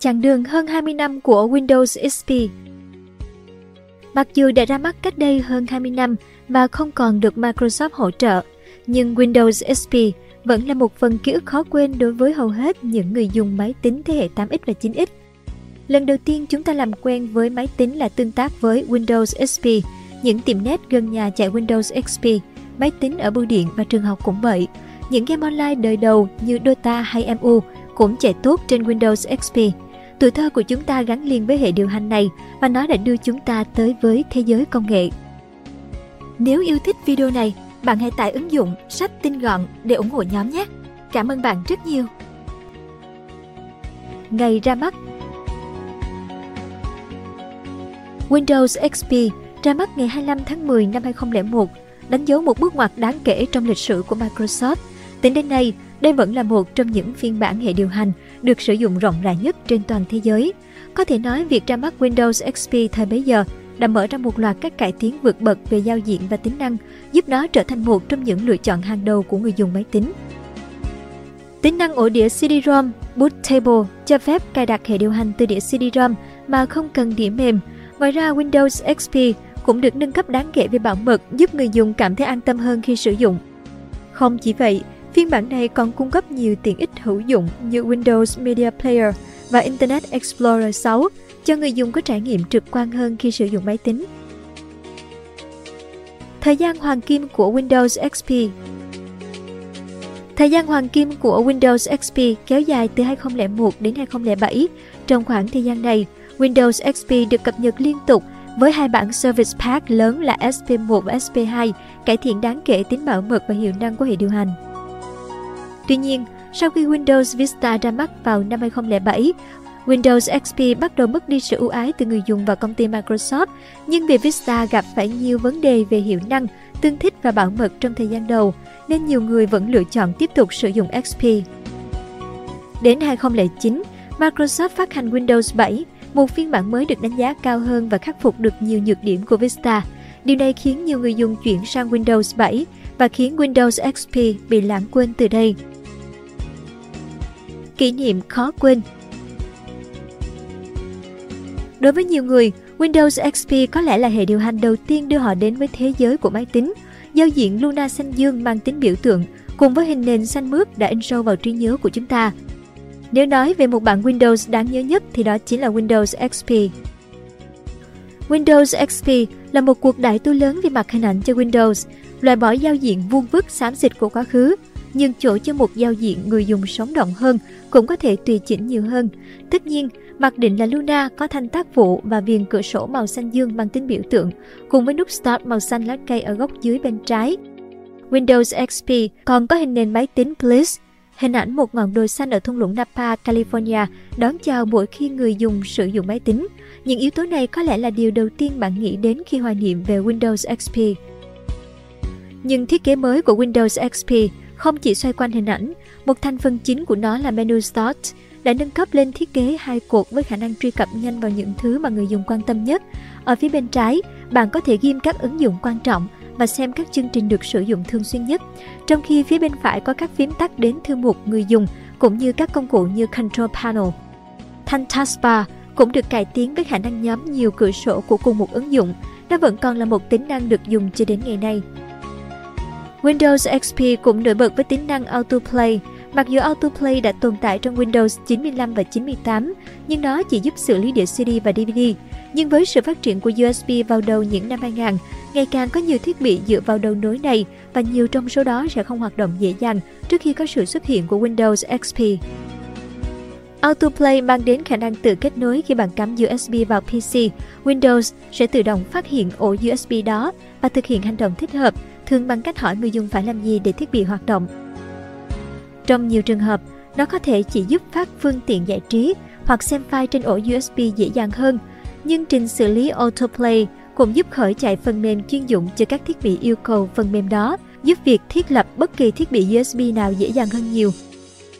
chặng đường hơn 20 năm của Windows XP. Mặc dù đã ra mắt cách đây hơn 20 năm và không còn được Microsoft hỗ trợ, nhưng Windows XP vẫn là một phần ký ức khó quên đối với hầu hết những người dùng máy tính thế hệ 8X và 9X. Lần đầu tiên chúng ta làm quen với máy tính là tương tác với Windows XP, những tiệm net gần nhà chạy Windows XP, máy tính ở bưu điện và trường học cũng vậy. Những game online đời đầu như Dota hay MU cũng chạy tốt trên Windows XP. Tuổi thơ của chúng ta gắn liền với hệ điều hành này và nó đã đưa chúng ta tới với thế giới công nghệ. Nếu yêu thích video này, bạn hãy tải ứng dụng sách tinh gọn để ủng hộ nhóm nhé. Cảm ơn bạn rất nhiều. Ngày ra mắt Windows XP ra mắt ngày 25 tháng 10 năm 2001, đánh dấu một bước ngoặt đáng kể trong lịch sử của Microsoft. Tính đến nay, đây vẫn là một trong những phiên bản hệ điều hành được sử dụng rộng rãi nhất trên toàn thế giới. Có thể nói việc ra mắt Windows XP thời bấy giờ đã mở ra một loạt các cải tiến vượt bậc về giao diện và tính năng, giúp nó trở thành một trong những lựa chọn hàng đầu của người dùng máy tính. Tính năng ổ đĩa CD-ROM Bootable cho phép cài đặt hệ điều hành từ đĩa CD-ROM mà không cần đĩa mềm. Ngoài ra, Windows XP cũng được nâng cấp đáng kể về bảo mật giúp người dùng cảm thấy an tâm hơn khi sử dụng. Không chỉ vậy, phiên bản này còn cung cấp nhiều tiện ích hữu dụng như Windows Media Player và Internet Explorer 6 cho người dùng có trải nghiệm trực quan hơn khi sử dụng máy tính. Thời gian hoàng kim của Windows XP Thời gian hoàng kim của Windows XP kéo dài từ 2001 đến 2007. Trong khoảng thời gian này, Windows XP được cập nhật liên tục với hai bản Service Pack lớn là SP1 và SP2, cải thiện đáng kể tính bảo mật và hiệu năng của hệ điều hành. Tuy nhiên, sau khi Windows Vista ra mắt vào năm 2007, Windows XP bắt đầu mất đi sự ưu ái từ người dùng và công ty Microsoft, nhưng vì Vista gặp phải nhiều vấn đề về hiệu năng, tương thích và bảo mật trong thời gian đầu, nên nhiều người vẫn lựa chọn tiếp tục sử dụng XP. Đến 2009, Microsoft phát hành Windows 7, một phiên bản mới được đánh giá cao hơn và khắc phục được nhiều nhược điểm của Vista. Điều này khiến nhiều người dùng chuyển sang Windows 7 và khiến Windows XP bị lãng quên từ đây. Kỷ niệm khó quên Đối với nhiều người, Windows XP có lẽ là hệ điều hành đầu tiên đưa họ đến với thế giới của máy tính. Giao diện Luna xanh dương mang tính biểu tượng cùng với hình nền xanh mướt đã in sâu vào trí nhớ của chúng ta. Nếu nói về một bản Windows đáng nhớ nhất thì đó chính là Windows XP. Windows XP là một cuộc đại tu lớn về mặt hình ảnh cho Windows, loại bỏ giao diện vuông vức xám xịt của quá khứ, nhưng chỗ cho một giao diện người dùng sống động hơn cũng có thể tùy chỉnh nhiều hơn. Tất nhiên, mặc định là Luna có thanh tác vụ và viền cửa sổ màu xanh dương mang tính biểu tượng, cùng với nút Start màu xanh lá cây ở góc dưới bên trái. Windows XP còn có hình nền máy tính Bliss, hình ảnh một ngọn đồi xanh ở thung lũng Napa, California đón chào mỗi khi người dùng sử dụng máy tính. Những yếu tố này có lẽ là điều đầu tiên bạn nghĩ đến khi hoài niệm về Windows XP. Nhưng thiết kế mới của Windows XP không chỉ xoay quanh hình ảnh, một thành phần chính của nó là menu Start đã nâng cấp lên thiết kế hai cột với khả năng truy cập nhanh vào những thứ mà người dùng quan tâm nhất. Ở phía bên trái, bạn có thể ghim các ứng dụng quan trọng và xem các chương trình được sử dụng thường xuyên nhất, trong khi phía bên phải có các phím tắt đến thư mục người dùng cũng như các công cụ như Control Panel. Thanh Taskbar cũng được cải tiến với khả năng nhóm nhiều cửa sổ của cùng một ứng dụng, nó vẫn còn là một tính năng được dùng cho đến ngày nay. Windows XP cũng nổi bật với tính năng Autoplay. Mặc dù Autoplay đã tồn tại trong Windows 95 và 98, nhưng nó chỉ giúp xử lý đĩa CD và DVD. Nhưng với sự phát triển của USB vào đầu những năm 2000, ngày càng có nhiều thiết bị dựa vào đầu nối này và nhiều trong số đó sẽ không hoạt động dễ dàng trước khi có sự xuất hiện của Windows XP. Autoplay mang đến khả năng tự kết nối khi bạn cắm USB vào PC. Windows sẽ tự động phát hiện ổ USB đó và thực hiện hành động thích hợp thường bằng cách hỏi người dùng phải làm gì để thiết bị hoạt động. Trong nhiều trường hợp, nó có thể chỉ giúp phát phương tiện giải trí hoặc xem file trên ổ USB dễ dàng hơn, nhưng trình xử lý Autoplay cũng giúp khởi chạy phần mềm chuyên dụng cho các thiết bị yêu cầu phần mềm đó, giúp việc thiết lập bất kỳ thiết bị USB nào dễ dàng hơn nhiều.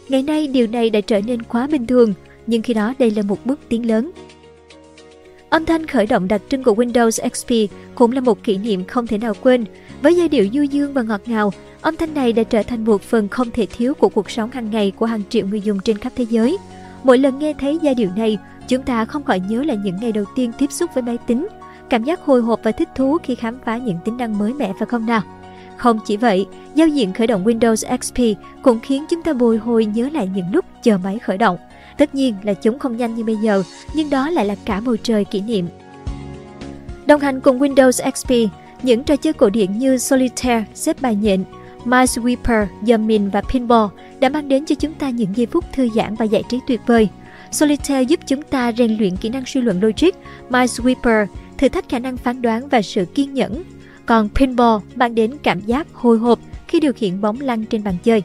Ngày nay điều này đã trở nên quá bình thường, nhưng khi đó đây là một bước tiến lớn. Âm thanh khởi động đặc trưng của Windows XP cũng là một kỷ niệm không thể nào quên. Với giai điệu du dương và ngọt ngào, âm thanh này đã trở thành một phần không thể thiếu của cuộc sống hàng ngày của hàng triệu người dùng trên khắp thế giới. Mỗi lần nghe thấy giai điệu này, chúng ta không khỏi nhớ lại những ngày đầu tiên tiếp xúc với máy tính, cảm giác hồi hộp và thích thú khi khám phá những tính năng mới mẻ phải không nào? Không chỉ vậy, giao diện khởi động Windows XP cũng khiến chúng ta bồi hồi nhớ lại những lúc chờ máy khởi động. Tất nhiên là chúng không nhanh như bây giờ, nhưng đó lại là cả bầu trời kỷ niệm. Đồng hành cùng Windows XP, những trò chơi cổ điển như Solitaire, xếp bài nhện, Minesweeper, Yamin và Pinball đã mang đến cho chúng ta những giây phút thư giãn và giải trí tuyệt vời. Solitaire giúp chúng ta rèn luyện kỹ năng suy luận logic, Minesweeper thử thách khả năng phán đoán và sự kiên nhẫn, còn Pinball mang đến cảm giác hồi hộp khi điều khiển bóng lăn trên bàn chơi.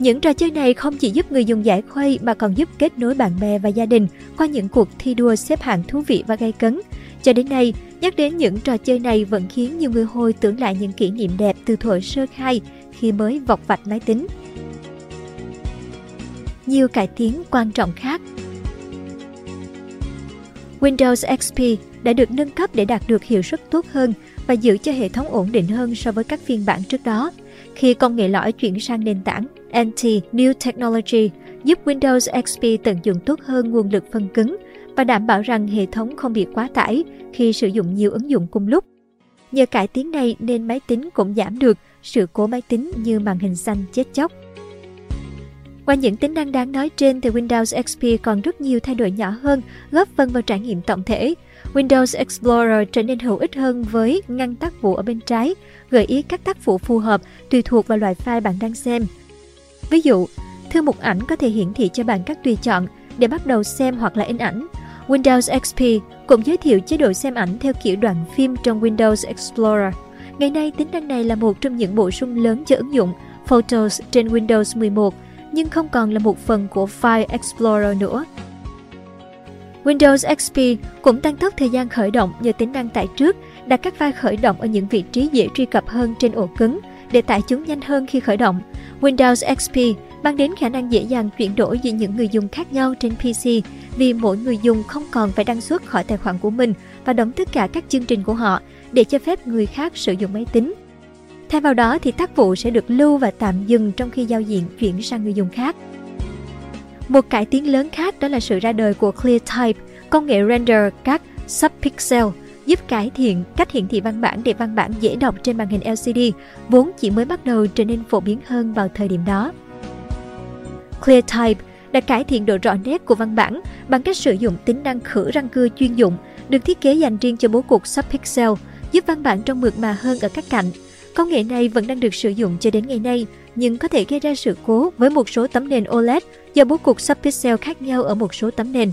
Những trò chơi này không chỉ giúp người dùng giải khuây mà còn giúp kết nối bạn bè và gia đình qua những cuộc thi đua xếp hạng thú vị và gay cấn. Cho đến nay, nhắc đến những trò chơi này vẫn khiến nhiều người hồi tưởng lại những kỷ niệm đẹp từ thuở sơ khai khi mới vọc vạch máy tính. Nhiều cải tiến quan trọng khác Windows XP đã được nâng cấp để đạt được hiệu suất tốt hơn và giữ cho hệ thống ổn định hơn so với các phiên bản trước đó. Khi công nghệ lõi chuyển sang nền tảng NT New Technology giúp Windows XP tận dụng tốt hơn nguồn lực phân cứng và đảm bảo rằng hệ thống không bị quá tải khi sử dụng nhiều ứng dụng cùng lúc. Nhờ cải tiến này nên máy tính cũng giảm được sự cố máy tính như màn hình xanh chết chóc. Ngoài những tính năng đáng nói trên thì Windows XP còn rất nhiều thay đổi nhỏ hơn, góp phần vào trải nghiệm tổng thể. Windows Explorer trở nên hữu ích hơn với ngăn tác vụ ở bên trái, gợi ý các tác vụ phù hợp tùy thuộc vào loại file bạn đang xem. Ví dụ, thư mục ảnh có thể hiển thị cho bạn các tùy chọn để bắt đầu xem hoặc là in ảnh. Windows XP cũng giới thiệu chế độ xem ảnh theo kiểu đoạn phim trong Windows Explorer. Ngày nay, tính năng này là một trong những bổ sung lớn cho ứng dụng Photos trên Windows 11, nhưng không còn là một phần của File Explorer nữa. Windows XP cũng tăng tốc thời gian khởi động nhờ tính năng tải trước, đặt các file khởi động ở những vị trí dễ truy cập hơn trên ổ cứng để tải chúng nhanh hơn khi khởi động. Windows XP mang đến khả năng dễ dàng chuyển đổi giữa những người dùng khác nhau trên PC vì mỗi người dùng không còn phải đăng xuất khỏi tài khoản của mình và đóng tất cả các chương trình của họ để cho phép người khác sử dụng máy tính. Thay vào đó thì tác vụ sẽ được lưu và tạm dừng trong khi giao diện chuyển sang người dùng khác. Một cải tiến lớn khác đó là sự ra đời của ClearType, công nghệ render các subpixel giúp cải thiện cách hiển thị văn bản để văn bản dễ đọc trên màn hình LCD, vốn chỉ mới bắt đầu trở nên phổ biến hơn vào thời điểm đó. ClearType đã cải thiện độ rõ nét của văn bản bằng cách sử dụng tính năng khử răng cưa chuyên dụng được thiết kế dành riêng cho bố cục subpixel, giúp văn bản trông mượt mà hơn ở các cạnh. Công nghệ này vẫn đang được sử dụng cho đến ngày nay, nhưng có thể gây ra sự cố với một số tấm nền OLED do bố cục subpixel khác nhau ở một số tấm nền.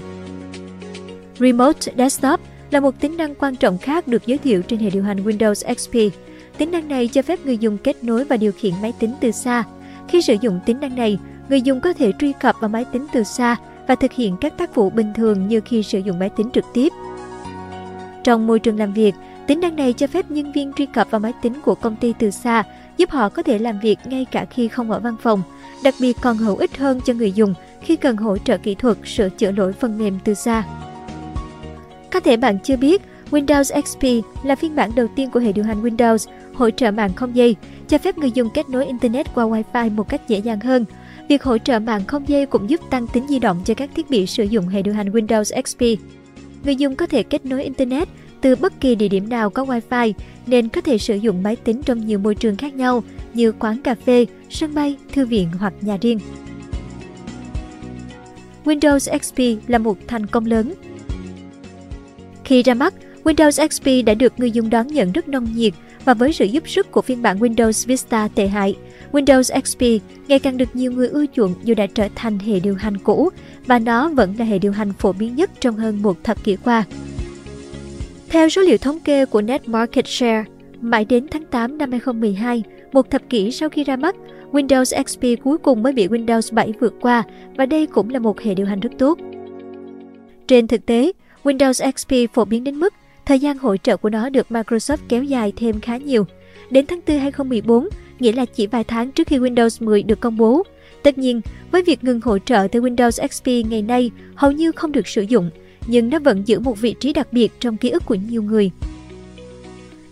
Remote Desktop là một tính năng quan trọng khác được giới thiệu trên hệ điều hành Windows XP. Tính năng này cho phép người dùng kết nối và điều khiển máy tính từ xa. Khi sử dụng tính năng này, người dùng có thể truy cập vào máy tính từ xa và thực hiện các tác vụ bình thường như khi sử dụng máy tính trực tiếp. Trong môi trường làm việc, tính năng này cho phép nhân viên truy cập vào máy tính của công ty từ xa, giúp họ có thể làm việc ngay cả khi không ở văn phòng, đặc biệt còn hữu ích hơn cho người dùng khi cần hỗ trợ kỹ thuật sửa chữa lỗi phần mềm từ xa. Có thể bạn chưa biết, Windows XP là phiên bản đầu tiên của hệ điều hành Windows hỗ trợ mạng không dây, cho phép người dùng kết nối Internet qua Wi-Fi một cách dễ dàng hơn. Việc hỗ trợ mạng không dây cũng giúp tăng tính di động cho các thiết bị sử dụng hệ điều hành Windows XP. Người dùng có thể kết nối Internet từ bất kỳ địa điểm nào có Wi-Fi nên có thể sử dụng máy tính trong nhiều môi trường khác nhau như quán cà phê, sân bay, thư viện hoặc nhà riêng. Windows XP là một thành công lớn khi ra mắt, Windows XP đã được người dùng đón nhận rất nồng nhiệt và với sự giúp sức của phiên bản Windows Vista tệ hại, Windows XP ngày càng được nhiều người ưa chuộng dù đã trở thành hệ điều hành cũ và nó vẫn là hệ điều hành phổ biến nhất trong hơn một thập kỷ qua. Theo số liệu thống kê của Net Market Share, mãi đến tháng 8 năm 2012, một thập kỷ sau khi ra mắt, Windows XP cuối cùng mới bị Windows 7 vượt qua và đây cũng là một hệ điều hành rất tốt. Trên thực tế, Windows XP phổ biến đến mức thời gian hỗ trợ của nó được Microsoft kéo dài thêm khá nhiều. Đến tháng 4 2014, nghĩa là chỉ vài tháng trước khi Windows 10 được công bố. Tất nhiên, với việc ngừng hỗ trợ từ Windows XP ngày nay hầu như không được sử dụng, nhưng nó vẫn giữ một vị trí đặc biệt trong ký ức của nhiều người.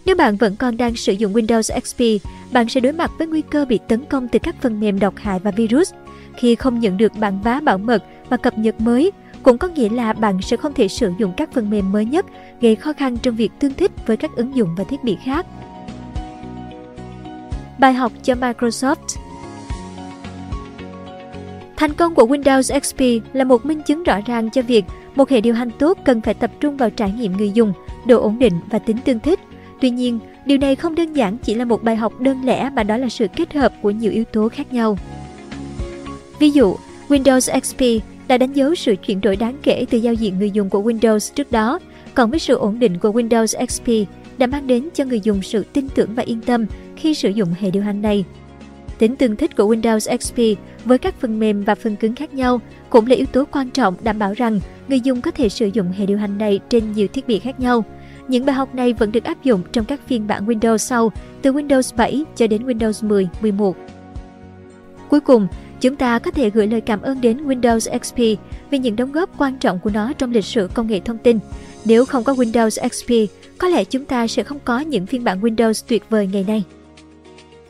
Nếu bạn vẫn còn đang sử dụng Windows XP, bạn sẽ đối mặt với nguy cơ bị tấn công từ các phần mềm độc hại và virus. Khi không nhận được bản vá bảo mật và cập nhật mới, cũng có nghĩa là bạn sẽ không thể sử dụng các phần mềm mới nhất, gây khó khăn trong việc tương thích với các ứng dụng và thiết bị khác. Bài học cho Microsoft Thành công của Windows XP là một minh chứng rõ ràng cho việc một hệ điều hành tốt cần phải tập trung vào trải nghiệm người dùng, độ ổn định và tính tương thích. Tuy nhiên, điều này không đơn giản chỉ là một bài học đơn lẻ mà đó là sự kết hợp của nhiều yếu tố khác nhau. Ví dụ, Windows XP đã đánh dấu sự chuyển đổi đáng kể từ giao diện người dùng của Windows trước đó, còn với sự ổn định của Windows XP đã mang đến cho người dùng sự tin tưởng và yên tâm khi sử dụng hệ điều hành này. Tính tương thích của Windows XP với các phần mềm và phần cứng khác nhau cũng là yếu tố quan trọng đảm bảo rằng người dùng có thể sử dụng hệ điều hành này trên nhiều thiết bị khác nhau. Những bài học này vẫn được áp dụng trong các phiên bản Windows sau, từ Windows 7 cho đến Windows 10, 11. Cuối cùng, chúng ta có thể gửi lời cảm ơn đến Windows XP vì những đóng góp quan trọng của nó trong lịch sử công nghệ thông tin. Nếu không có Windows XP, có lẽ chúng ta sẽ không có những phiên bản Windows tuyệt vời ngày nay.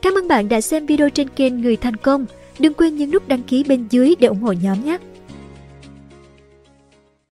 Cảm ơn bạn đã xem video trên kênh Người Thành Công. Đừng quên nhấn nút đăng ký bên dưới để ủng hộ nhóm nhé!